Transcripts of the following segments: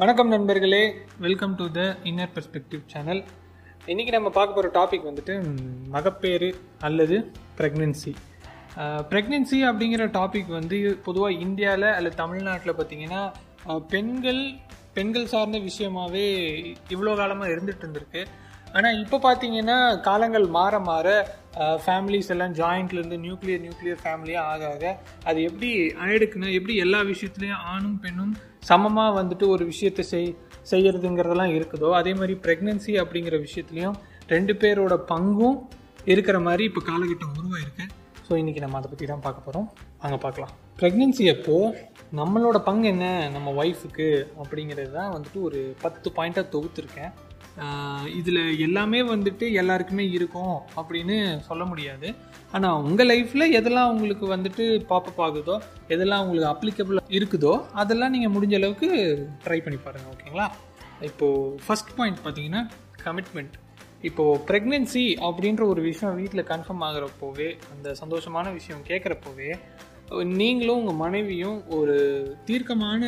வணக்கம் நண்பர்களே. Welcome to the inner perspective channel இன்றைக்கி நம்ம பார்க்க போகிற டாபிக் வந்துட்டு மகப்பேறு அல்லது ப்ரெக்னென்சி ப்ரெக்னென்சி அப்படிங்கிற டாபிக் வந்து பொதுவாக இந்தியாவில் அல்லது தமிழ்நாட்டில் பார்த்தீங்கன்னா பெண்கள் பெண்கள் சார்ந்த விஷயமாவே இவ்வளோ காலமாக இருந்துட்டு இருந்திருக்கு. ஆனால் இப்போ பார்த்தீங்கன்னா காலங்கள் மாற மாற ஃபேமிலிஸ் எல்லாம் ஜாயிண்ட்லேருந்து நியூக்ளியர் நியூக்ளியர் ஃபேமிலியாக ஆக ஆக அது எப்படி ஆயிடுக்குன்னா எப்படி எல்லா விஷயத்துலையும் ஆணும் பெண்ணும் சமமாக வந்துட்டு ஒரு விஷயத்தை செய் செய்கிறதுங்கிறதெல்லாம் இருக்குதோ அதே மாதிரி ப்ரெக்னென்சி அப்படிங்கிற விஷயத்துலையும் ரெண்டு பேரோட பங்கும் இருக்கிற மாதிரி இப்போ காலகட்டம் உருவாயிருக்கு. ஸோ இன்றைக்கி நம்ம அதை பற்றி தான் பார்க்க போகிறோம் அங்கே பார்க்கலாம். ப்ரெக்னென்சி அப்போது நம்மளோட பங்கு என்ன? நம்ம ஒய்ஃபுக்கு அப்படிங்கிறது தான் வந்துட்டு ஒரு பத்து பாயிண்ட்டாக தொகுத்துருக்கேன். இதில் எல்லாமே வந்துட்டு எல்லாருக்குமே இருக்கும் அப்படின்னு சொல்ல முடியாது. ஆனால் உங்கள் லைஃப்பில் எதெல்லாம் உங்களுக்கு வந்துட்டு பாப்பப் ஆகுதோ எதெல்லாம் உங்களுக்கு அப்ளிகபிள் இருக்குதோ அதெல்லாம் நீங்கள் முடிஞ்ச அளவுக்கு ட்ரை பண்ணி பாருங்கள் ஓகேங்களா இப்போது ஃபஸ்ட் பாயிண்ட் பார்த்தீங்கன்னா கமிட்மெண்ட் இப்போது ப்ரெக்னென்சி அப்படின்ற ஒரு விஷயம் வீட்டில் கன்ஃபார்ம் ஆகிறப்போவே அந்த சந்தோஷமான விஷயம் கேட்குறப்போவே நீங்களும் உங்கள் மனைவியும் ஒரு தீர்க்கமான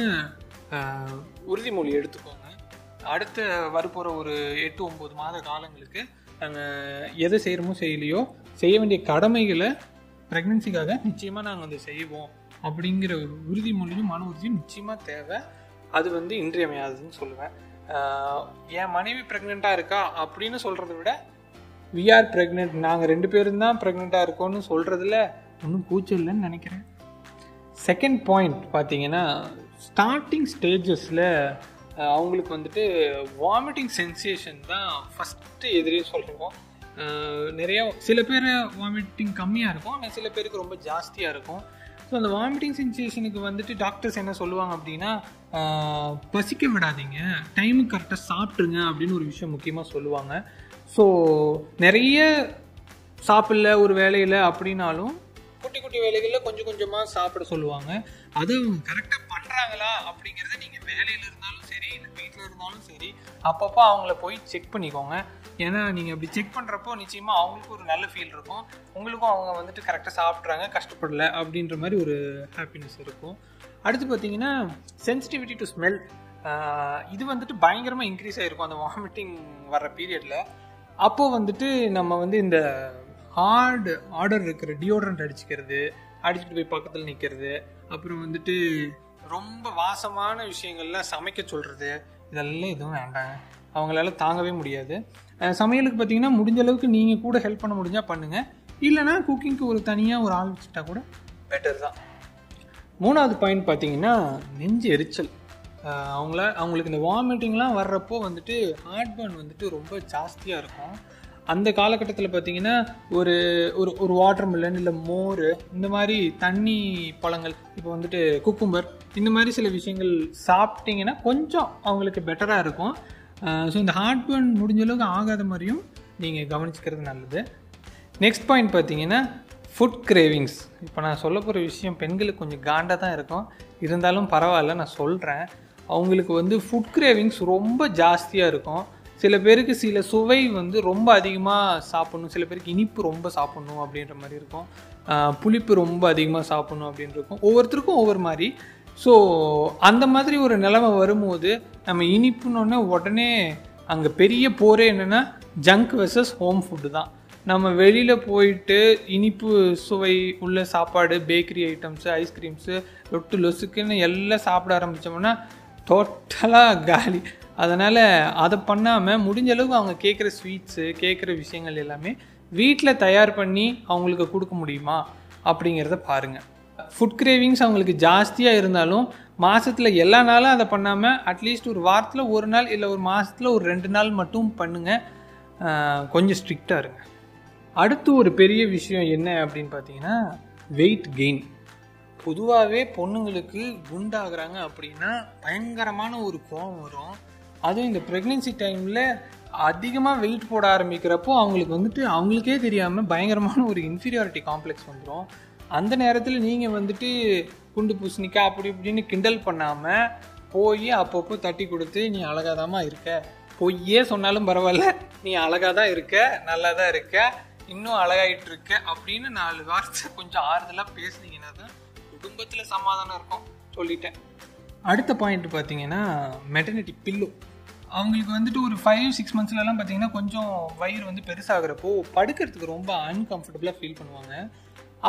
உறுதிமொழி எடுத்துக்கோங்க. அடுத்த வரப்போகிற ஒரு எட்டு ஒம்பது மாத காலங்களுக்கு நாங்கள் எதை செய்கிறோமோ செய்யலையோ செய்ய வேண்டிய கடமைகளை ப்ரெக்னென்சிக்காக நிச்சயமாக நாங்கள் வந்து செய்வோம். அப்படிங்கிற ஒரு உறுதிமொழியும் மன உறுதியும் நிச்சயமாக தேவை. அது வந்து இன்றியமையாதுன்னு சொல்லுவேன். என் மனைவி ப்ரெக்னெண்ட்டாக இருக்கா அப்படின்னு சொல்கிறத விட வி ஆர் ப்ரெக்னென்ட் நாங்கள் ரெண்டு பேரும் தான் ப்ரெக்னெண்ட்டாக இருக்கோம்னு சொல்கிறதுல ஒன்றும் கூச்சம் இல்லைன்னு நினைக்கிறேன். செகண்ட் பாயிண்ட் பார்த்தீங்கன்னா ஸ்டார்டிங் ஸ்டேஜஸில் அவங்களுக்கு வந்துட்டு வாமிட்டிங் சென்சேஷன் தான் ஃபஸ்ட்டு எதிரே சொல்லுவோம் நிறைய சில பேர் வாமிட்டிங் கம்மியாக இருக்கும் ஆனால் சில பேருக்கு ரொம்ப ஜாஸ்தியாக இருக்கும். ஸோ அந்த வாமிட்டிங் சென்சேஷனுக்கு வந்துட்டு டாக்டர்ஸ் என்ன சொல்லுவாங்க அப்படின்னா பசிக்க விடாதீங்க டைமுக்கு கரெக்டாக சாப்பிட்ருங்க அப்படின்னு ஒரு விஷயம் முக்கியமாக சொல்லுவாங்க. ஸோ நிறைய சாப்பிடல ஒரு வேலையில் அப்படின்னாலும் குட்டி குட்டி வேலைகளில் கொஞ்சம் கொஞ்சமாக சாப்பிட சொல்லுவாங்க. அது அவங்க கரெக்டாக பண்ணுறாங்களா அப்படிங்கிறத நீங்கள் வேலையில் இருந்தாலும் சரி அப்பப்போ அவங்கள போய் செக் பண்ணிக்கோங்க. ஏன்னா நீங்கள் அப்படி செக் பண்ணுறப்போ நிச்சயமாக அவங்களுக்கும் ஒரு நல்ல ஃபீல் இருக்கும். உங்களுக்கும் அவங்க வந்துட்டு கரெக்டாக சாப்பிட்றாங்க கஷ்டப்படல அப்படின்ற மாதிரி ஒரு ஹாப்பினஸ் இருக்கும். அடுத்து பார்த்தீங்கன்னா சென்சிட்டிவிட்டி டு ஸ்மெல் இது வந்துட்டு பயங்கரமாக இன்க்ரீஸ் ஆகிருக்கும் அந்த வாமிட்டிங் வர பீரியடில் அப்போது வந்துட்டு நம்ம வந்து இந்த ஹார்டு ஆர்டர் இருக்கிற டியோட்ரண்ட் அடிச்சுக்கிறது அடிச்சுட்டு போய் பக்கத்தில் நிற்கிறது அப்புறம் வந்துட்டு ரொம்ப வாசமான விஷயங்கள்லாம் சமைக்க சொல்கிறது இதெல்லாம் எதுவும் வேண்டாங்க. அவங்களால தாங்கவே முடியாது. சமையலுக்கு பார்த்தீங்கன்னா முடிஞ்ச அளவுக்கு நீங்கள் கூட ஹெல்ப் பண்ண முடிஞ்சால் பண்ணுங்கள் இல்லைனா குக்கிங்க்கு ஒரு தனியாக ஒரு ஆள் வச்சுட்டா கூட பெட்டர் தான். மூணாவது பாயிண்ட் பார்த்தீங்கன்னா நெஞ்சு எரிச்சல். அவங்கள அவங்களுக்கு இந்த வாமிட்டிங்லாம் வர்றப்போ வந்துட்டு ஹார்ட் பர்ன் வந்துட்டு ரொம்ப ஜாஸ்தியாக இருக்கும். அந்த காலகட்டத்தில் பார்த்தீங்கன்னா ஒரு ஒரு ஒரு வாட்டர் மில்லன் இல்லை மோர் இந்த மாதிரி தண்ணி பழங்கள் இப்போ வந்துட்டு குக்கும்பர் இந்த மாதிரி சில விஷயங்கள் சாப்பிட்டீங்கன்னா கொஞ்சம் அவங்களுக்கு பெட்டராக இருக்கும். ஸோ இந்த ஹார்ட் பர்ன் முடிஞ்ச அளவுக்கு ஆகாத மாதிரியும் நீங்கள் கவனிச்சுக்கிறது நல்லது. நெக்ஸ்ட் பாயிண்ட் பார்த்தீங்கன்னா ஃபுட் கிரேவிங்ஸ் இப்போ நான் சொல்ல போகிற விஷயம் பெண்களுக்கு கொஞ்சம் காண்டாக தான் இருக்கும். இருந்தாலும் பரவாயில்ல நான் சொல்கிறேன் அவங்களுக்கு வந்து ஃபுட் கிரேவிங்ஸ் ரொம்ப ஜாஸ்தியாக இருக்கும். சில பேருக்கு சில சுவை வந்து ரொம்ப அதிகமாக சாப்பிட்ணும் சில பேருக்கு இனிப்பு ரொம்ப சாப்பிட்ணும் அப்படின்ற மாதிரி இருக்கும். புளிப்பு ரொம்ப அதிகமாக சாப்பிட்ணும் அப்படின்னு இருக்கும். ஒவ்வொருத்தருக்கும் ஒவ்வொரு மாதிரி. ஸோ அந்த மாதிரி ஒரு நிலைமை வரும்போது நம்ம இனிப்புன்னொன்னே உடனே அங்கே பெரிய போரே என்னென்னா ஜங்க் வெர்சஸ் ஹோம் ஃபுட்டு தான். நம்ம வெளியில் போயிட்டு இனிப்பு சுவை உள்ள சாப்பாடு பேக்கரி ஐட்டம்ஸு ஐஸ்கிரீம்ஸு லொட்டு லொசுக்குன்னு எல்லாம் சாப்பிட ஆரம்பித்தோம்னா டோட்டலாக காலி. அதனால் அதை பண்ணாமல் முடிஞ்ச அளவுக்கு அவங்க கேட்குற ஸ்வீட்ஸு கேட்குற விஷயங்கள் எல்லாமே வீட்டில் தயார் பண்ணி அவங்களுக்கு கொடுக்க முடியுமா அப்படிங்கிறத பாருங்கள் ஃபுட் கிரேவிங்ஸ் அவங்களுக்கு ஜாஸ்தியாக இருந்தாலும் மாதத்தில் எல்லா நாளும் அதை பண்ணாமல் அட்லீஸ்ட் ஒரு வாரத்தில் ஒரு நாள் இல்லை ஒரு மாதத்தில் ஒரு ரெண்டு நாள் மட்டும் பண்ணுங்கள் கொஞ்சம் ஸ்ட்ரிக்டாக இருங்க. அடுத்து ஒரு பெரிய விஷயம் என்ன அப்படின்னு பார்த்தீங்கன்னா வெயிட் கெயின் பொதுவாகவே பொண்ணுங்களுக்கு குண்டாகிறாங்க அப்படின்னா பயங்கரமான ஒரு கோவம் வரும். அதுவும் இந்த ப்ரெக்னென்சி டைமில் அதிகமாக வெயிட் போட ஆரம்பிக்கிறப்போ அவங்களுக்கு வந்துட்டு அவங்களுக்கே தெரியாமல் பயங்கரமான ஒரு இன்ஃபீரியாரிட்டி காம்ப்ளெக்ஸ் வந்துடும் அந்த நேரத்தில் நீங்கள் வந்துட்டு குண்டு பூசணிக்கா அப்படி இப்படின்னு கிண்டல் பண்ணாமல் போய் அப்பப்போ தட்டி கொடுத்து நீ அழகாதாமா இருக்க. பொய்யே சொன்னாலும் பரவாயில்ல. நீ அழகாக தான் இருக்க. நல்லா தான் இருக்க. இன்னும் அழகாயிட்டு இருக்க. அப்படின்னு நாலு வார்த்தை கொஞ்சம் ஆறுதலாக பேசுனீங்கன்னா தான் குடும்பத்தில் சமாதானம் இருக்கும். சொல்லிட்டேன். அடுத்த பாயிண்ட் பார்த்தீங்கன்னா மெட்டர்னிட்டி பில்லோ அவங்களுக்கு வந்துட்டு ஒரு ஃபைவ் சிக்ஸ் மந்த்ஸ்லலாம் பார்த்தீங்கன்னா கொஞ்சம் வயிறு வந்து பெருசாகிறப்போ படுக்கிறதுக்கு ரொம்ப அன்கம்ஃபர்டபுளாக ஃபீல் பண்ணுவாங்க.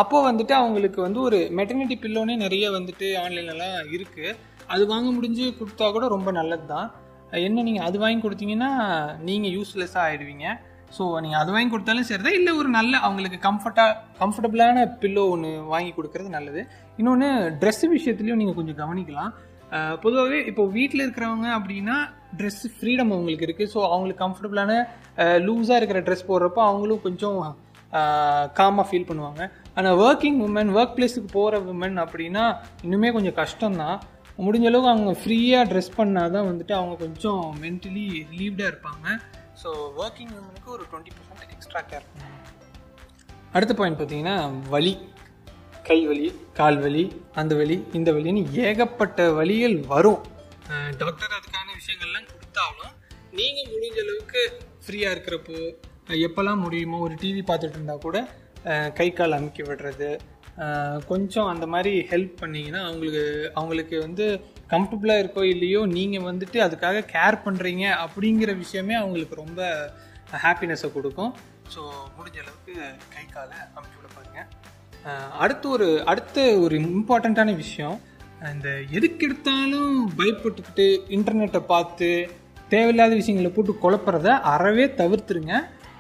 அப்போது வந்துட்டு அவங்களுக்கு வந்து ஒரு மெட்டர்னிட்டி பில்லோனே நிறைய வந்துட்டு ஆன்லைன்லலாம் இருக்குது அது வாங்க முடிஞ்சு கொடுத்தா கூட ரொம்ப நல்லது தான் என்ன நீங்கள் அது வாங்கி கொடுத்தீங்கன்னா நீங்கள் யூஸ்லெஸ்ஸாக ஆகிடுவீங்க ஸோ நீங்கள் அது வாங்கி கொடுத்தாலும் சரிதான். இல்லை ஒரு நல்ல அவங்களுக்கு கம்ஃபர்ட்டாக கம்ஃபர்டபுளான பில்லோ ஒன்று வாங்கி கொடுக்கறது நல்லது. இன்னொன்று ட்ரெஸ்ஸு விஷயத்துலையும் நீங்கள் கொஞ்சம் கவனிக்கலாம். பொதுவாகவே இப்போ வீட்டில் இருக்கிறவங்க அப்படின்னா ட்ரெஸ் ஃப்ரீடம் அவங்களுக்கு இருக்குது ஸோ அவங்களுக்கு கம்ஃபர்டபுளான லூஸாக இருக்கிற ட்ரெஸ் போடுறப்போ அவங்களும் கொஞ்சம் காமாக ஃபீல் பண்ணுவாங்க. ஆனால் ஒர்க்கிங் உமன் ஒர்க் பிளேஸுக்கு போகிற உமன் அப்படின்னா இன்னுமே கொஞ்சம் கஷ்டம்தான். முடிஞ்ச அளவுக்கு அவங்க ஃப்ரீயாக ட்ரெஸ் பண்ணால் தான் வந்துட்டு அவங்க கொஞ்சம் மென்டலி ரிலீவ்டாக இருப்பாங்க. ஸோ ஒர்க்கிங் உமனுக்கு ஒரு டுவெண்ட்டி பர்சன்ட் எக்ஸ்ட்ரா கேர் அடுத்த பாயிண்ட் பார்த்தீங்கன்னா வலி. கை வலி கால் வலி அந்த வலி இந்த வலின்னு ஏகப்பட்ட வழிகள் வரும். டாக்டர் அதுக்கான விஷயங்கள்லாம் கொடுத்தாலும் நீங்கள் முடிஞ்ச அளவுக்கு ஃப்ரீயாக இருக்கிறப்போ எப்போல்லாம் முடியுமோ ஒரு டிவி பார்த்துட்டு இருந்தால் கூட கை கால் அமுக்கி விடுறது கொஞ்சம் அந்த மாதிரி ஹெல்ப் பண்ணிங்கன்னா அவங்களுக்கு அவங்களுக்கு வந்து கம்ஃபர்டபுளாக இருக்கோ இல்லையோ நீங்கள் வந்துட்டு அதுக்காக கேர் பண்ணுறீங்க அப்படிங்கிற விஷயமே அவங்களுக்கு ரொம்ப ஹாப்பினஸை கொடுக்கும். ஸோ முடிஞ்ச அளவுக்கு கை காலை அமுக்கி விட பாருங்கள் அடுத்து ஒரு அடுத்த ஒரு இம்பார்ட்டண்ட்டான விஷயம். இந்த எதுக்கு எடுத்தாலும் பயப்பட்டுக்கிட்டு இன்டர்நெட்டை பார்த்து தேவையில்லாத விஷயங்களை போட்டு குழப்புறத அறவே தவிர்த்துருங்க.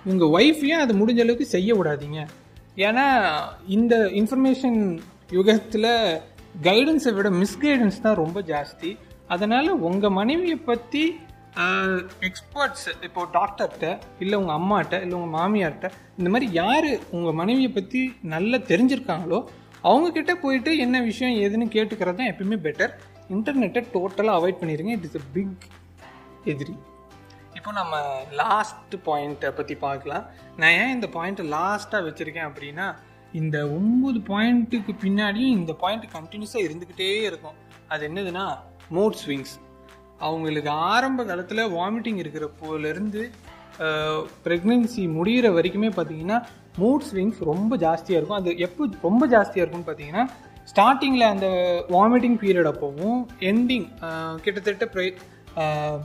உங்கள் ஒய்ஃபையும் அது முடிஞ்ச அளவுக்கு செய்ய விடாதீங்க? ஏன்னா இந்த இன்ஃபர்மேஷன் யுகத்தில் கைடன்ஸை விட மிஸ்கைடன்ஸ் தான் ரொம்ப ஜாஸ்தி. அதனால் உங்கள் மனைவியை பற்றி எக்ஸ்பர்ட்ஸ் இப்போ டாக்டர்கிட்ட இல்லை உங்கள் அம்மாட்ட இல்லை உங்கள் மாமியார்கிட்ட இந்த மாதிரி யார் உங்கள் மனைவியை பற்றி நல்லா தெரிஞ்சிருக்காங்களோ அவங்கக்கிட்ட போயிட்டு என்ன விஷயம் ஏதுன்னு கேட்டுக்கிறது தான் எப்பயுமே பெட்டர் இன்டர்நெட்டை டோட்டலாக அவாய்ட் பண்ணிடுங்க இட் இஸ் அ பிக் எதிரி. இப்போ நம்ம லாஸ்ட் பாயிண்ட்டை பற்றி பார்க்கலாம். நான் ஏன் இந்த பாயிண்ட்டை லாஸ்ட்டாக வச்சுருக்கேன் அப்படின்னா இந்த ஒம்பது பாயிண்ட்டுக்கு பின்னாடியும் இந்த பாயிண்ட் கண்டினியூஸாக இருந்துக்கிட்டே இருக்கும். அது என்னதுன்னா மூட் ஸ்விங்ஸ் அவங்களுக்கு ஆரம்ப காலத்தில் வாமிட்டிங் இருக்கிறப்போலேருந்து ப்ரெக்னென்சி முடிகிற வரைக்குமே பார்த்தீங்கன்னா மூட் ஸ்விங்ஸ் ரொம்ப ஜாஸ்தியாக இருக்கும். அது எப்போ ரொம்ப ஜாஸ்தியாக இருக்கும்னு பார்த்தீங்கன்னா ஸ்டார்டிங்கில் அந்த வாமிட்டிங் பீரியட் அப்போவும் எண்டிங் கிட்டத்தட்ட ப்ரை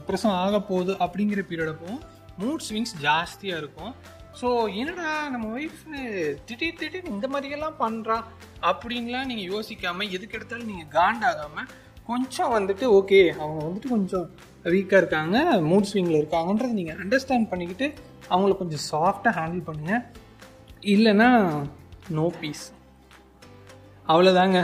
பிரசவம் ஆக போகுது அப்படிங்கிற பீரியட் அப்போவும் மூட் ஸ்விங்ஸ் ஜாஸ்தியாக இருக்கும். ஸோ என்னடா நம்ம ஒய்ஃப் திடீர் திடீர்னு இந்த மாதிரியெல்லாம் பண்ணுறா அப்படின்லாம் நீங்கள் யோசிக்காமல் எதுக்கு எடுத்தாலும் நீங்கள் காண்டாகாமல் கொஞ்சம் வந்துட்டு ஓகே அவங்க வந்துட்டு கொஞ்சம் வீக்காக இருக்காங்க மூட் ஸ்விங்கில் இருக்காங்கன்றது நீங்கள் அண்டர்ஸ்டாண்ட் பண்ணிக்கிட்டு அவங்கள கொஞ்சம் சாஃப்டாக ஹேண்டில் பண்ணுங்கள் இல்லைன்னா நோ பீஸ் அவ்வளோதாங்க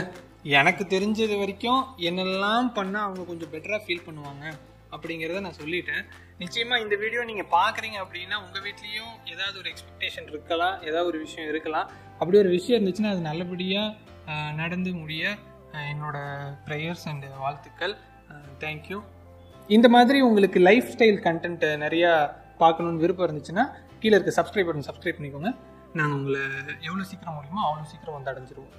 எனக்கு தெரிஞ்சது வரைக்கும் என்னெல்லாம் பண்ணால் அவங்க கொஞ்சம் பெட்டராக ஃபீல் பண்ணுவாங்க அப்படிங்கிறத நான் சொல்லிட்டேன். நிச்சயமாக இந்த வீடியோ நீங்கள் பார்க்குறீங்க அப்படின்னா உங்கள் வீட்லேயும் ஏதாவது ஒரு எக்ஸ்பெக்டேஷன் இருக்கலாம் ஏதாவது ஒரு விஷயம் இருக்கலாம். அப்படி ஒரு விஷயம் இருந்துச்சுன்னா அது நல்லபடியாக நடந்து முடிய என்னோட ப்ரேயர்ஸ் அண்ட் வாழ்த்துக்கள். Uh, தேங்க்யூ இந்த மாதிரி உங்களுக்கு லைஃப் ஸ்டைல் கண்டென்ட் நிறையா பார்க்கணுன்னு விருப்பம் இருந்துச்சுன்னா கீழே இருக்க சப்ஸ்கிரைப் பண்ணி சப்ஸ்கிரைப் பண்ணிக்கோங்க. நாங்கள் உங்களை எவ்வளோ சீக்கிரம் முடியுமோ அவ்வளோ சீக்கிரம் வந்து அடைஞ்சிருவோம்.